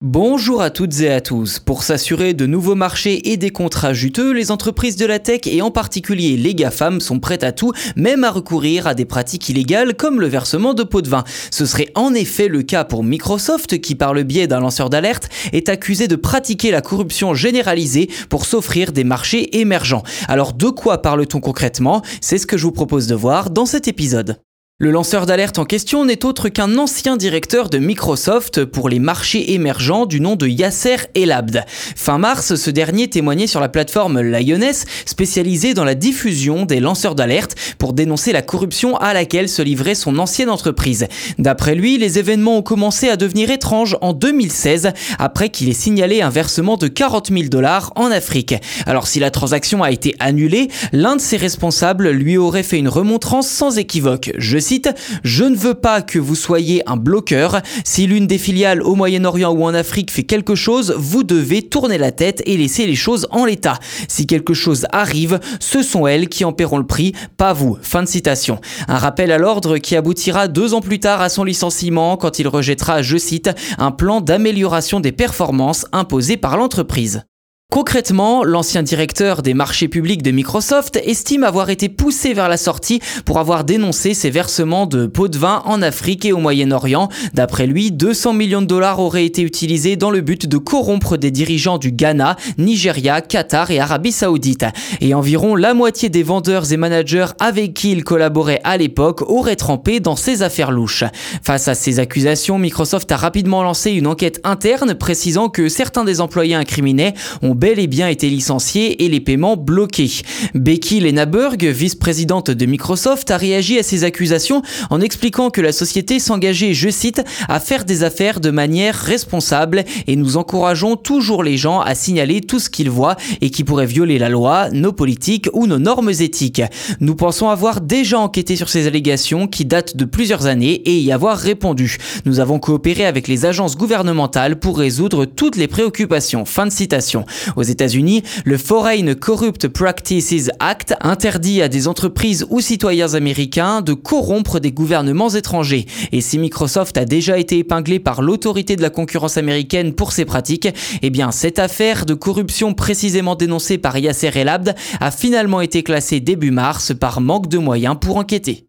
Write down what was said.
Bonjour à toutes et à tous. Pour s'assurer de nouveaux marchés et des contrats juteux, les entreprises de la tech et en particulier les GAFAM sont prêtes à tout, même à recourir à des pratiques illégales comme le versement de pots de vin. Ce serait en effet le cas pour Microsoft qui, par le biais d'un lanceur d'alerte, est accusé de pratiquer la corruption généralisée pour s'offrir des marchés émergents. Alors de quoi parle-t-on concrètement? C'est ce que je vous propose de voir dans cet épisode. Le lanceur d'alerte en question n'est autre qu'un ancien directeur de Microsoft pour les marchés émergents du nom de Yasser Elabd. Fin mars, ce dernier témoignait sur la plateforme Lioness, spécialisée dans la diffusion des lanceurs d'alerte pour dénoncer la corruption à laquelle se livrait son ancienne entreprise. D'après lui, les événements ont commencé à devenir étranges en 2016 après qu'il ait signalé un versement de 40 000 dollars en Afrique. Alors si la transaction a été annulée, l'un de ses responsables lui aurait fait une remontrance sans équivoque. Je ne veux pas que vous soyez un bloqueur. Si l'une des filiales au Moyen-Orient ou en Afrique fait quelque chose, vous devez tourner la tête et laisser les choses en l'état. Si quelque chose arrive, ce sont elles qui en paieront le prix, pas vous. Fin de citation. Un rappel à l'ordre qui aboutira deux ans plus tard à son licenciement quand il rejettera, je cite, un plan d'amélioration des performances imposé par l'entreprise. Concrètement, l'ancien directeur des marchés publics de Microsoft estime avoir été poussé vers la sortie pour avoir dénoncé ses versements de pots de vin en Afrique et au Moyen-Orient. D'après lui, 200 millions de dollars auraient été utilisés dans le but de corrompre des dirigeants du Ghana, Nigeria, Qatar et Arabie Saoudite. Et environ la moitié des vendeurs et managers avec qui il collaborait à l'époque auraient trempé dans ces affaires louches. Face à ces accusations, Microsoft a rapidement lancé une enquête interne précisant que certains des employés incriminés ont bel et bien été licenciés et les paiements bloqués. Becky Lenaberg, vice-présidente de Microsoft, a réagi à ces accusations en expliquant que la société s'engageait, je cite, à faire des affaires de manière responsable et nous encourageons toujours les gens à signaler tout ce qu'ils voient et qui pourrait violer la loi, nos politiques ou nos normes éthiques. Nous pensons avoir déjà enquêté sur ces allégations qui datent de plusieurs années et y avoir répondu. Nous avons coopéré avec les agences gouvernementales pour résoudre toutes les préoccupations. Fin de citation. Aux États-Unis, le Foreign Corrupt Practices Act interdit à des entreprises ou citoyens américains de corrompre des gouvernements étrangers. Et si Microsoft a déjà été épinglé par l'autorité de la concurrence américaine pour ses pratiques, eh bien cette affaire de corruption précisément dénoncée par Yasser El Abd a finalement été classée début mars par manque de moyens pour enquêter.